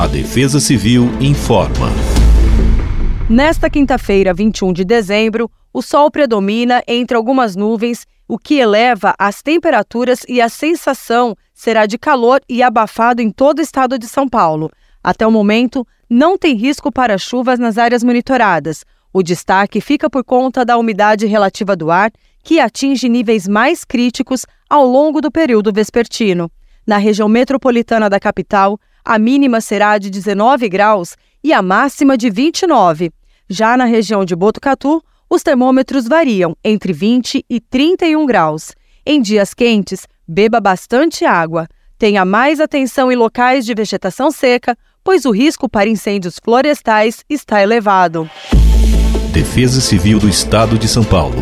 A Defesa Civil informa. Nesta quinta-feira, 21 de dezembro, o sol predomina entre algumas nuvens, o que eleva as temperaturas e a sensação será de calor e abafado em todo o estado de São Paulo. Até o momento, não tem risco para chuvas nas áreas monitoradas. O destaque fica por conta da umidade relativa do ar, que atinge níveis mais críticos ao longo do período vespertino. Na região metropolitana da capital, a mínima será de 19 graus e a máxima de 29. Já na região de Botucatu, os termômetros variam entre 20 e 31 graus. Em dias quentes, beba bastante água. Tenha mais atenção em locais de vegetação seca, pois o risco para incêndios florestais está elevado. Defesa Civil do Estado de São Paulo.